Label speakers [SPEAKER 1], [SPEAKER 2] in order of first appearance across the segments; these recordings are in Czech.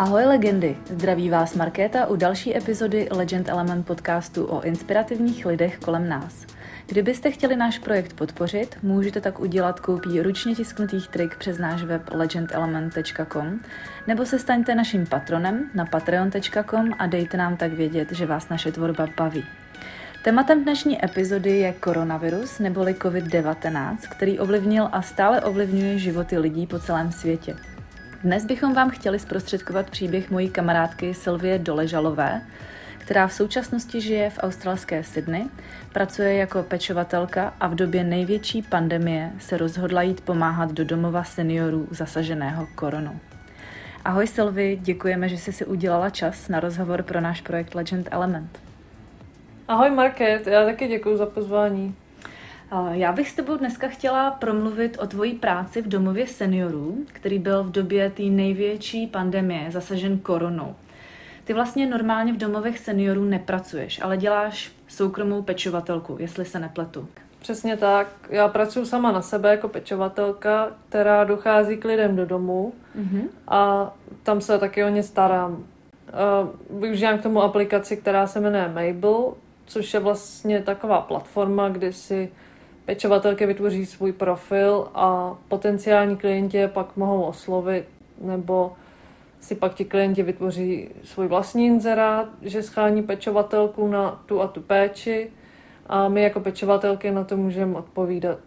[SPEAKER 1] Ahoj legendy, zdraví vás Markéta u další epizody Legend Element podcastu o inspirativních lidech kolem nás. Kdybyste chtěli náš projekt podpořit, můžete tak udělat koupí ručně tisknutých trik přes náš web legendelement.com nebo se staňte naším patronem na patreon.com a dejte nám tak vědět, že vás naše tvorba baví. Tématem dnešní epizody je koronavirus neboli COVID-19, který ovlivnil a stále ovlivňuje životy lidí po celém světě. Dnes bychom vám chtěli zprostředkovat příběh mojí kamarádky Sylvie Doležalové, která v současnosti žije v australské Sydney, pracuje jako pečovatelka a v době největší pandemie se rozhodla jít pomáhat do domova seniorů zasaženého koronou. Ahoj Sylvie, děkujeme, že jsi si udělala čas na rozhovor pro náš projekt Legend Element.
[SPEAKER 2] Ahoj Market, já taky děkuji za pozvání.
[SPEAKER 1] Já bych s tebou dneska chtěla promluvit o tvojí práci v domově seniorů, který byl v době té největší pandemie zasažen koronou. Ty vlastně normálně v domovech seniorů nepracuješ, ale děláš soukromou pečovatelku, jestli se nepletu.
[SPEAKER 2] Přesně tak. Já pracuji sama na sebe jako pečovatelka, která dochází k lidem do domu mm-hmm. a tam se taky o ně starám. Využívám k tomu aplikaci, která se jmenuje Mabel, což je vlastně taková platforma, kde si pečovatelky vytvoří svůj profil a potenciální klienti je pak mohou oslovit nebo si pak ti klienti vytvoří svůj vlastní inzerát, že schání pečovatelku na tu a tu péči a my jako pečovatelky na to můžeme odpovídat.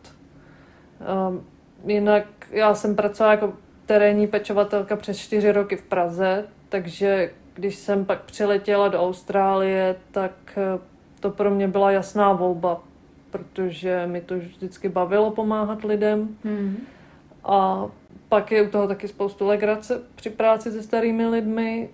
[SPEAKER 2] Um, jinak já jsem pracovala jako terénní pečovatelka přes čtyři roky v Praze, takže když jsem pak přiletěla do Austrálie, tak eh, to pro mě byla jasná volba, protože mi to vždycky bavilo pomáhat lidem. Mm. A pak je u toho taky spoustu legrace při práci se starými lidmi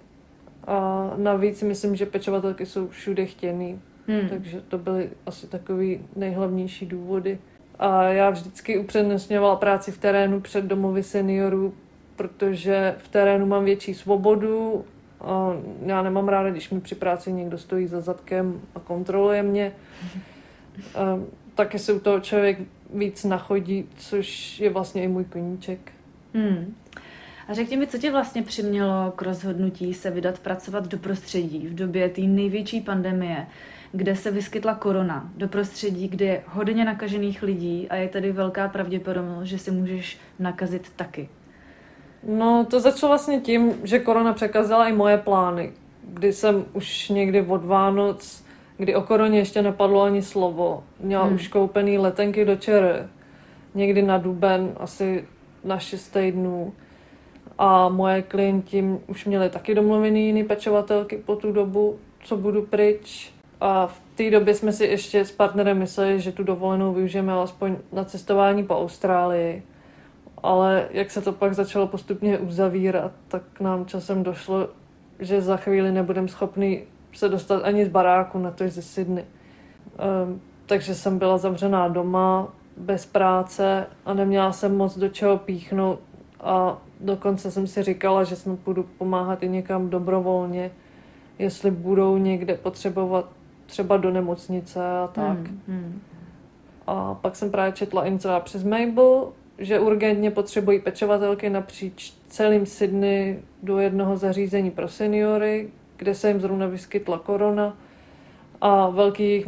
[SPEAKER 2] a navíc myslím, že pečovatelky jsou všude chtěný. Hmm. Takže to byly asi takový nejhlavnější důvody. A já vždycky upřednostňovala práci v terénu před domovy seniorů, protože v terénu mám větší svobodu. A já nemám ráda, když mi při práci někdo stojí za zadkem a kontroluje mě. A taky se u toho člověk víc nachodí, což je vlastně i můj koníček. Hmm.
[SPEAKER 1] A řekni mi, co tě vlastně přimělo k rozhodnutí se vydat pracovat do prostředí v době té největší pandemie, kde se vyskytla korona, do prostředí, kde je hodně nakažených lidí a je tady velká pravděpodobnost, že si můžeš nakazit taky.
[SPEAKER 2] No, to začalo vlastně tím, že korona překazila i moje plány, kdy jsem už někdy od Vánoc, kdy o koroně ještě nepadlo ani slovo, měla hmm. už koupený letenky do ČR, někdy na duben, asi na 6 týdnů. A moje klienti už měli taky domluvený jiný pečovatelky po tu dobu, co budu pryč. A v té době jsme si ještě s partnerem mysleli, že tu dovolenou využijeme alespoň na cestování po Austrálii. Ale jak se to pak začalo postupně uzavírat, tak nám časem došlo, že za chvíli nebudeme schopni se dostat ani z baráku, na to ze Sydney. Um, takže jsem byla zavřená doma, bez práce a neměla jsem moc do čeho píchnout a dokonce jsem si říkala, že snad budu pomáhat i někam dobrovolně, jestli budou někde potřebovat třeba do nemocnice a tak. Hmm, hmm. A pak jsem právě četla inzera přes Mabel, že urgentně potřebují pečovatelky napříč celým Sydney do jednoho zařízení pro seniory, kde se jim zrovna vyskytla korona a velký,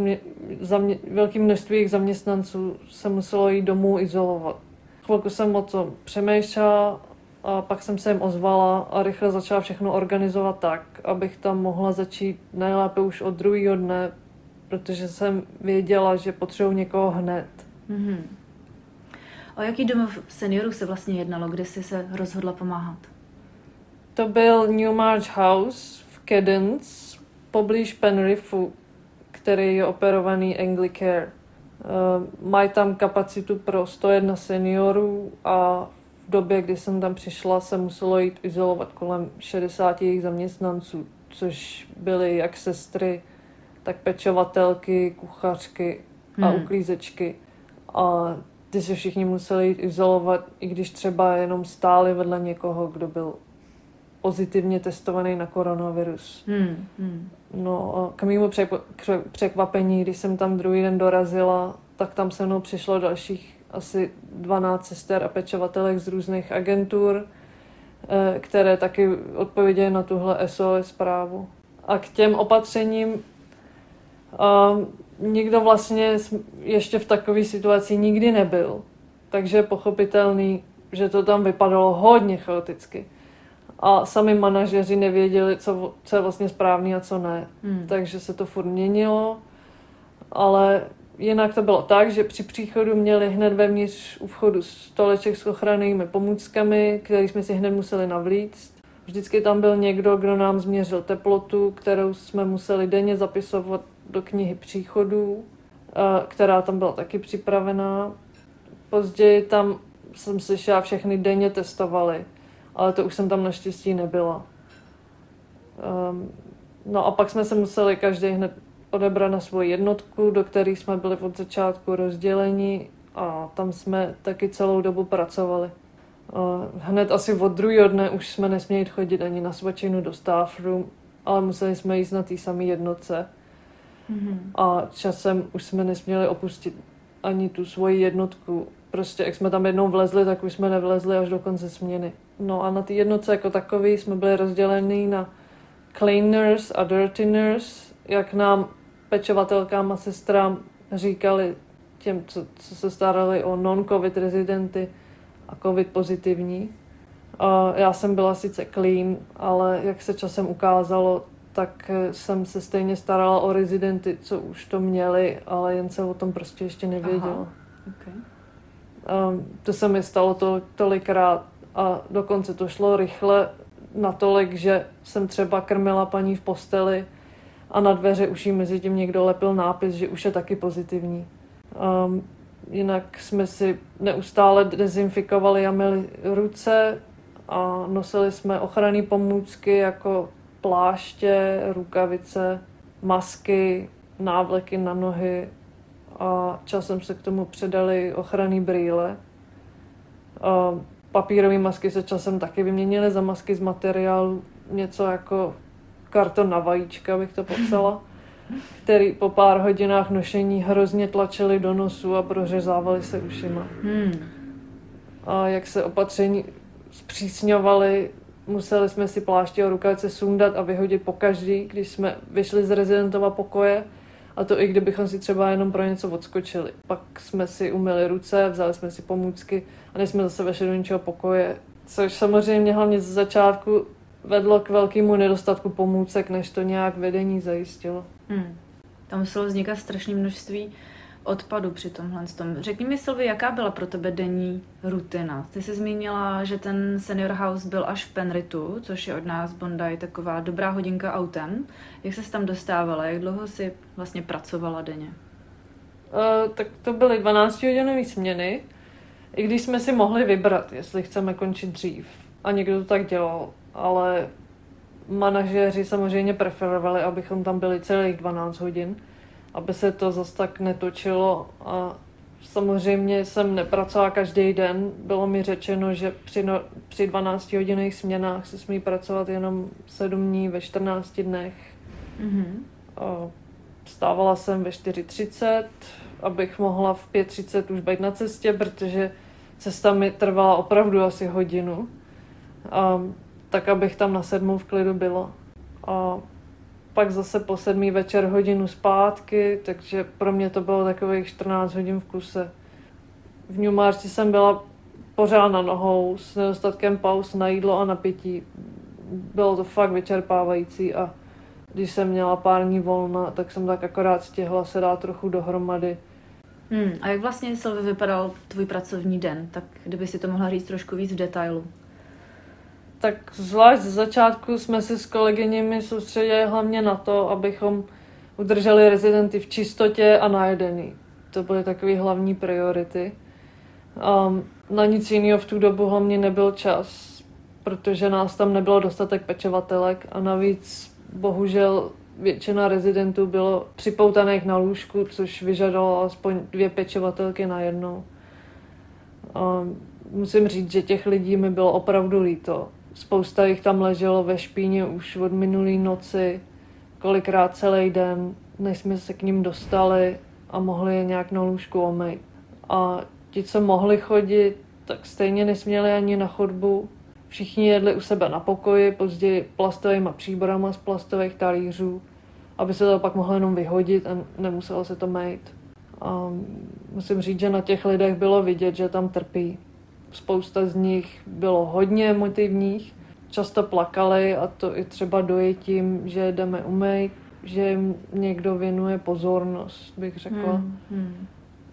[SPEAKER 2] zamě, velký množství jejich zaměstnanců se muselo jít domů izolovat. Chvilku jsem o tom přemýšlela a pak jsem se jim ozvala a rychle začala všechno organizovat tak, abych tam mohla začít nejlépe už od druhého dne, protože jsem věděla, že potřebuji někoho hned. Mm-hmm.
[SPEAKER 1] O jaký domov seniorů se vlastně jednalo, kde jsi se rozhodla pomáhat?
[SPEAKER 2] To byl Newmarch House Cadence, poblíž Penrithu, který je operovaný Anglicare. Uh, mají tam kapacitu pro 101 seniorů a v době, kdy jsem tam přišla, se muselo jít izolovat kolem 60 jejich zaměstnanců, což byly jak sestry, tak pečovatelky, kuchařky a hmm. uklízečky. A ty se všichni museli jít izolovat, i když třeba jenom stáli vedle někoho, kdo byl pozitivně testovaný na koronavirus. Hmm, hmm. No a k mému překvapení, když jsem tam druhý den dorazila, tak tam se mnou přišlo dalších asi 12 sester a pečovatelek z různých agentur. eh, které taky odpovědějí na tuhle SOS zprávu. A k těm opatřením nikdo vlastně ještě v takové situaci nikdy nebyl. Takže je pochopitelný, že to tam vypadalo hodně chaoticky. A sami manažeři nevěděli, co, co je vlastně správný a co ne. Hmm. Takže se to furt měnilo. Ale jinak to bylo tak, že při příchodu měli hned vevnitř u vchodu stoleček s ochrannými pomůckami, který jsme si hned museli navlíct. Vždycky tam byl někdo, kdo nám změřil teplotu, kterou jsme museli denně zapisovat do knihy příchodů, která tam byla taky připravená. Později tam jsem slyšela, všechny denně testovali, ale to už jsem tam naštěstí nebyla. Um, no a pak jsme se museli každý hned odebrat na svoji jednotku, do které jsme byli od začátku rozděleni a tam jsme taky celou dobu pracovali. Hned asi od druhého dne už jsme nesměli chodit ani na svačinu do staff room, ale museli jsme jít na té samé jednotce. Mm-hmm. A časem už jsme nesměli opustit ani tu svoji jednotku. Prostě jak jsme tam jednou vlezli, tak už jsme nevlezli až do konce směny. No a na té jednotce jako takový jsme byli rozděleni na cleaners a dirty nurse, jak nám pečovatelkám a sestrám říkali těm, co, co se starali o non-covid rezidenty a covid pozitivní. A já jsem byla sice clean, ale jak se časem ukázalo, tak jsem se stejně starala o rezidenty, co už to měli, ale jen se o tom prostě ještě nevědělo. Okay. Um, to se mi stalo to, tolikrát a dokonce to šlo rychle natolik, že jsem třeba krmila paní v posteli a na dveře už jí mezi tím někdo lepil nápis, že už je taky pozitivní. Um, jinak jsme si neustále dezinfikovali a myli ruce a nosili jsme ochranné pomůcky jako pláště, rukavice, masky, návleky na nohy a časem se k tomu předali ochranné brýle. Papírové masky se časem taky vyměnily za masky z materiálu, něco jako karton na vajíčka, bych to popsala, který po pár hodinách nošení hrozně tlačili do nosu a prořezávali se ušima. Hmm. A jak se opatření zpřísňovaly, museli jsme si pláště o rukavice sundat a vyhodit po každý, když jsme vyšli z rezidentova pokoje, a to i kdybychom si třeba jenom pro něco odskočili. Pak jsme si umyli ruce, vzali jsme si pomůcky a než jsme zase vešli do něčeho pokoje, což samozřejmě hlavně ze začátku vedlo k velkému nedostatku pomůcek, než to nějak vedení zajistilo. Hmm.
[SPEAKER 1] Tam muselo vznikat strašné množství odpadu při tomhle tom. Řekni mi, Silvi, jaká byla pro tebe denní rutina? Ty jsi zmínila, že ten senior house byl až v Penritu, což je od nás Bondi taková dobrá hodinka autem. Jak se tam dostávala? Jak dlouho jsi vlastně pracovala denně?
[SPEAKER 2] Uh, tak to byly 12 hodinové směny, i když jsme si mohli vybrat, jestli chceme končit dřív. A někdo to tak dělal, ale manažeři samozřejmě preferovali, abychom tam byli celých 12 hodin aby se to zase tak netočilo a samozřejmě jsem nepracovala každý den. Bylo mi řečeno, že při, no, při 12 hodinných směnách se smí pracovat jenom 7 dní ve 14 dnech. Mm-hmm. A vstávala jsem ve 4.30, abych mohla v 5.30 už být na cestě, protože cesta mi trvala opravdu asi hodinu. A, tak abych tam na sedmou v klidu byla. A pak zase po sedmý večer hodinu zpátky, takže pro mě to bylo takových 14 hodin v kuse. V Newmarchi jsem byla pořád na nohou s nedostatkem pauz na jídlo a na pití. Bylo to fakt vyčerpávající a když jsem měla pár dní volna, tak jsem tak akorát stihla se dát trochu dohromady.
[SPEAKER 1] Hmm, a jak vlastně Silvi vypadal tvůj pracovní den? Tak kdyby si to mohla říct trošku víc v detailu
[SPEAKER 2] tak zvlášť z začátku jsme se s kolegyněmi soustředili hlavně na to, abychom udrželi rezidenty v čistotě a najedený. To byly takové hlavní priority. Um, na nic jiného v tu dobu hlavně nebyl čas, protože nás tam nebylo dostatek pečovatelek a navíc bohužel většina rezidentů bylo připoutaných na lůžku, což vyžadovalo aspoň dvě pečovatelky na jednou. Um, musím říct, že těch lidí mi bylo opravdu líto Spousta jich tam leželo ve špíně už od minulé noci, kolikrát celý den, než jsme se k ním dostali a mohli je nějak na lůžku omejt. A ti, co mohli chodit, tak stejně nesměli ani na chodbu. všichni jedli u sebe na pokoji, později plastovými příborama z plastových talířů, aby se to pak mohlo jenom vyhodit a nemuselo se to mít. A musím říct, že na těch lidech bylo vidět, že tam trpí. Spousta z nich bylo hodně emotivních, často plakali a to i třeba dojetím, že jdeme umýt, že jim někdo věnuje pozornost, bych řekla. Hmm, hmm.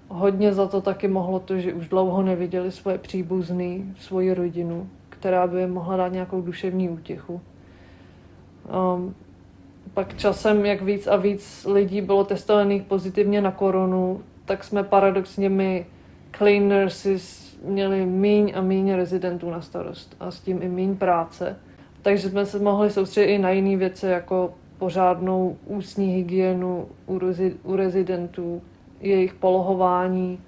[SPEAKER 2] Hodně za to taky mohlo to, že už dlouho neviděli svoje příbuzný, svoji rodinu, která by jim mohla dát nějakou duševní útěchu. Um, pak časem, jak víc a víc lidí bylo testovaných pozitivně na koronu, tak jsme paradoxně my clean nurses měli míň a míň rezidentů na starost a s tím i míň práce. Takže jsme se mohli soustředit i na jiné věci, jako pořádnou ústní hygienu u, rezi, u rezidentů, jejich polohování,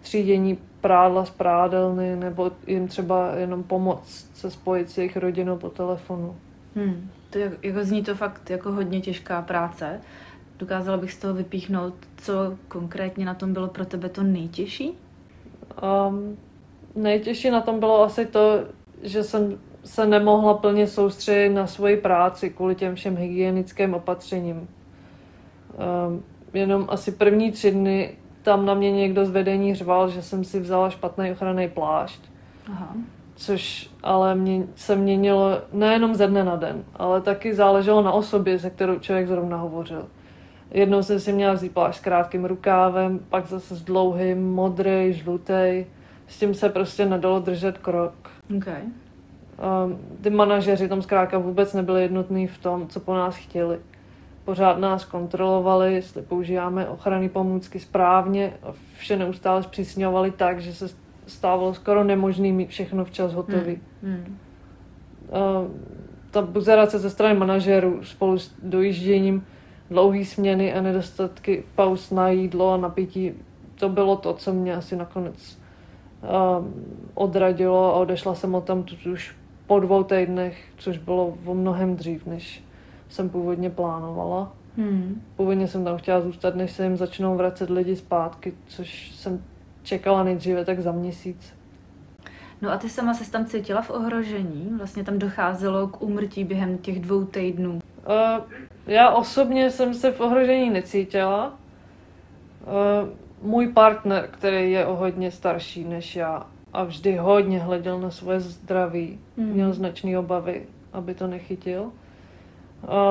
[SPEAKER 2] třídění prádla z prádelny nebo jim třeba jenom pomoct se spojit s jejich rodinou po telefonu.
[SPEAKER 1] Hmm. To je, jako zní to fakt jako hodně těžká práce. Dokázala bych z toho vypíchnout, co konkrétně na tom bylo pro tebe to nejtěžší?
[SPEAKER 2] Um, nejtěžší na tom bylo asi to, že jsem se nemohla plně soustředit na svoji práci kvůli těm všem hygienickým opatřením. Um, jenom asi první tři dny tam na mě někdo z vedení řval, že jsem si vzala špatný ochranný plášť. Aha. Což ale mě, se měnilo nejenom ze dne na den, ale taky záleželo na osobě, se kterou člověk zrovna hovořil. Jednou jsem si měla vzít plášť s krátkým rukávem, pak zase s dlouhým, modrý, žlutý. S tím se prostě nedalo držet krok.
[SPEAKER 1] Okay.
[SPEAKER 2] Um, ty manažeři tam zkrátka vůbec nebyli jednotní v tom, co po nás chtěli. Pořád nás kontrolovali, jestli používáme ochranné pomůcky správně a vše neustále zpřísňovali tak, že se stávalo skoro nemožný mít všechno včas hotový. Hmm. Hmm. Uh, ta buzerace ze strany manažerů spolu s dojížděním dlouhé směny a nedostatky pauz na jídlo a napití, to bylo to, co mě asi nakonec um, odradilo a odešla jsem o tam už po dvou týdnech, což bylo o mnohem dřív, než jsem původně plánovala. Hmm. Původně jsem tam chtěla zůstat, než se jim začnou vracet lidi zpátky, což jsem čekala nejdříve tak za měsíc.
[SPEAKER 1] No a ty sama se tam cítila v ohrožení? Vlastně tam docházelo k úmrtí během těch dvou týdnů.
[SPEAKER 2] Uh, já osobně jsem se v ohrožení necítila. Uh, můj partner, který je o hodně starší než já a vždy hodně hleděl na svoje zdraví, mm. měl značné obavy, aby to nechytil.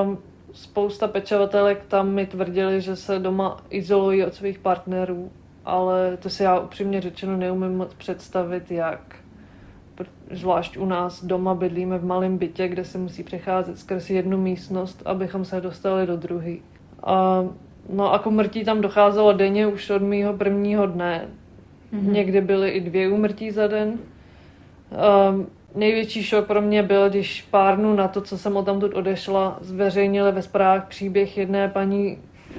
[SPEAKER 2] Um, spousta pečovatelek tam mi tvrdili, že se doma izolují od svých partnerů, ale to si já upřímně řečeno neumím moc představit, jak. Zvlášť u nás doma bydlíme v malém bytě, kde se musí přecházet skrz jednu místnost, abychom se dostali do druhé. No a k umrtí tam docházelo denně už od mého prvního dne. Mm-hmm. Někdy byly i dvě umrtí za den. Um, největší šok pro mě byl, když pár dnů na to, co jsem od tamtud odešla, zveřejnili ve zprávách příběh jedné paní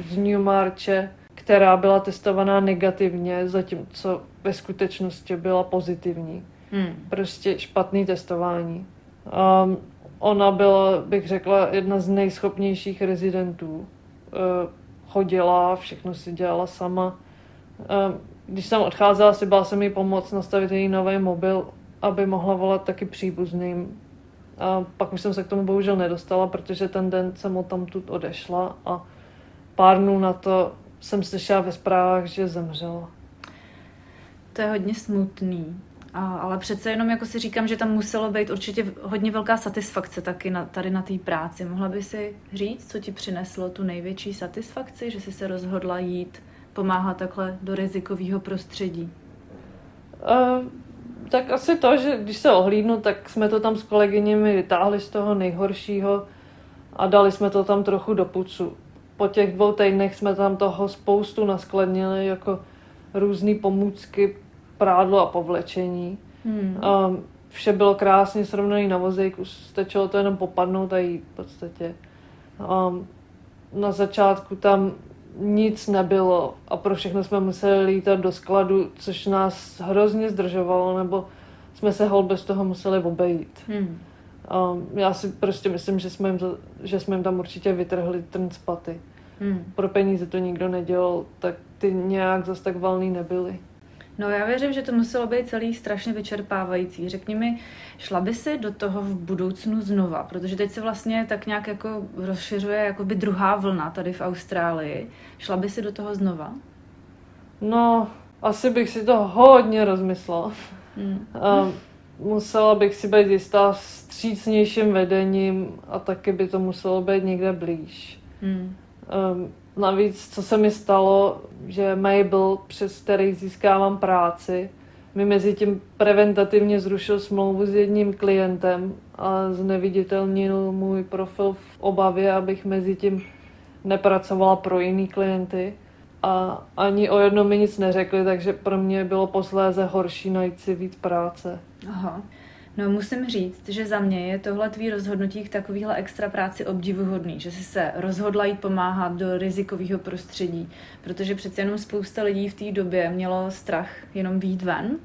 [SPEAKER 2] z Newmarche, která byla testovaná negativně, zatímco ve skutečnosti byla pozitivní. Hmm. Prostě špatný testování. Um, ona byla, bych řekla, jedna z nejschopnějších rezidentů. Uh, chodila, všechno si dělala sama. Um, když jsem odcházela, si byla jsem jí pomoct nastavit její nový mobil, aby mohla volat taky příbuzným. A pak už jsem se k tomu bohužel nedostala, protože ten den jsem od tam tu odešla a pár dnů na to jsem slyšela ve zprávách, že zemřela.
[SPEAKER 1] To je hodně smutný. Ale přece jenom jako si říkám, že tam muselo být určitě hodně velká satisfakce taky na, tady na té práci. Mohla by si říct, co ti přineslo tu největší satisfakci, že jsi se rozhodla jít pomáhat takhle do rizikového prostředí?
[SPEAKER 2] Uh, tak asi to, že když se ohlídnu, tak jsme to tam s kolegyněmi vytáhli z toho nejhoršího a dali jsme to tam trochu do pucu. Po těch dvou týdnech jsme tam toho spoustu naskladnili, jako různé pomůcky, prádlo a povlečení. Hmm. Um, vše bylo krásně srovnané na vozejku, stačilo to jenom popadnout a jít v podstatě. Um, na začátku tam nic nebylo a pro všechno jsme museli lítat do skladu, což nás hrozně zdržovalo, nebo jsme se hol bez toho museli obejít. Hmm. Um, já si prostě myslím, že jsme jim, to, že jsme jim tam určitě vytrhli trn z paty. Hmm. Pro peníze to nikdo nedělal, tak ty nějak zase tak valný nebyly.
[SPEAKER 1] No já věřím, že to muselo být celý strašně vyčerpávající. Řekni mi, šla by si do toho v budoucnu znova, protože teď se vlastně tak nějak jako rozšiřuje jakoby druhá vlna tady v Austrálii. Šla by si do toho znova?
[SPEAKER 2] No, asi bych si to hodně rozmyslela. Hmm. Um, musela bych si být jistá střícnějším vedením a taky by to muselo být někde blíž. Hmm. Um, navíc, co se mi stalo, že Mabel, přes který získávám práci, mi mezi tím preventativně zrušil smlouvu s jedním klientem a zneviditelnil můj profil v obavě, abych mezi tím nepracovala pro jiný klienty. A ani o jednom mi nic neřekli, takže pro mě bylo posléze horší najít si víc práce.
[SPEAKER 1] Aha. No musím říct, že za mě je tohle tvý rozhodnutí k takovýhle extra práci obdivuhodný, že si se rozhodla jít pomáhat do rizikového prostředí, protože přece jenom spousta lidí v té době mělo strach jenom výjít ven.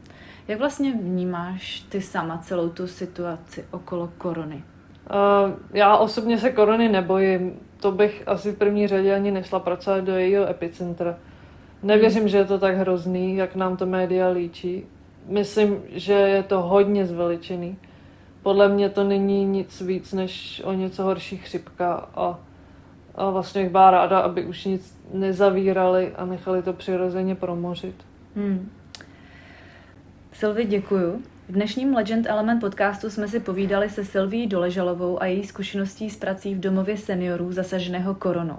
[SPEAKER 1] Jak vlastně vnímáš ty sama celou tu situaci okolo korony?
[SPEAKER 2] Uh, já osobně se korony nebojím. To bych asi v první řadě ani nešla pracovat do jejího epicentra. Nevěřím, že je to tak hrozný, jak nám to média líčí myslím, že je to hodně zveličený. Podle mě to není nic víc než o něco horší chřipka a, a vlastně bych byla ráda, aby už nic nezavírali a nechali to přirozeně promořit. Hmm.
[SPEAKER 1] Silvi, děkuju. V dnešním Legend Element podcastu jsme si povídali se Silví Doležalovou a její zkušeností s prací v domově seniorů zasaženého koronou.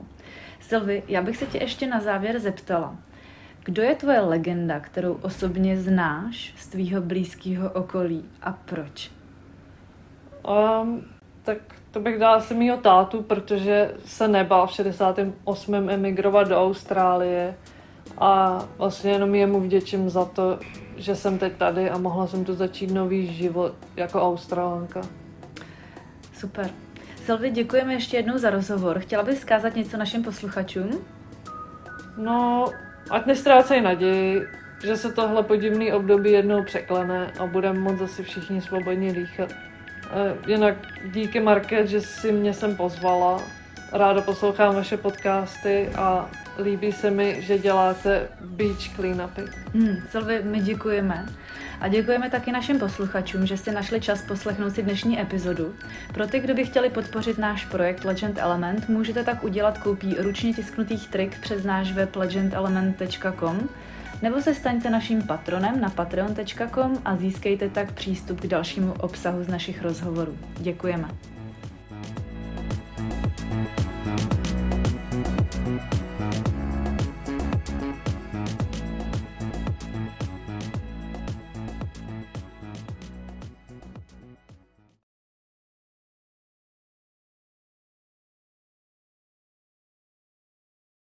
[SPEAKER 1] Silvi, já bych se tě ještě na závěr zeptala. Kdo je tvoje legenda, kterou osobně znáš z tvýho blízkého okolí a proč?
[SPEAKER 2] Um, tak to bych dala asi mýho tátu, protože se nebál v 68. emigrovat do Austrálie a vlastně jenom jemu vděčím za to, že jsem teď tady a mohla jsem tu začít nový život jako Australanka.
[SPEAKER 1] Super. Silvi, děkujeme ještě jednou za rozhovor. Chtěla bys zkázat něco našim posluchačům?
[SPEAKER 2] No, Ať nestrácej naději, že se tohle podivný období jednou překlene a budeme moct zase všichni svobodně dýchat. Jinak díky Market, že si mě sem pozvala. Ráda poslouchám vaše podcasty a líbí se mi, že děláte beach cleanupy.
[SPEAKER 1] Hmm, Silvi, my děkujeme. A děkujeme taky našim posluchačům, že si našli čas poslechnout si dnešní epizodu. Pro ty, kdo by chtěli podpořit náš projekt Legend Element, můžete tak udělat koupí ručně tisknutých trik přes náš web legendelement.com nebo se staňte naším patronem na patreon.com a získejte tak přístup k dalšímu obsahu z našich rozhovorů. Děkujeme.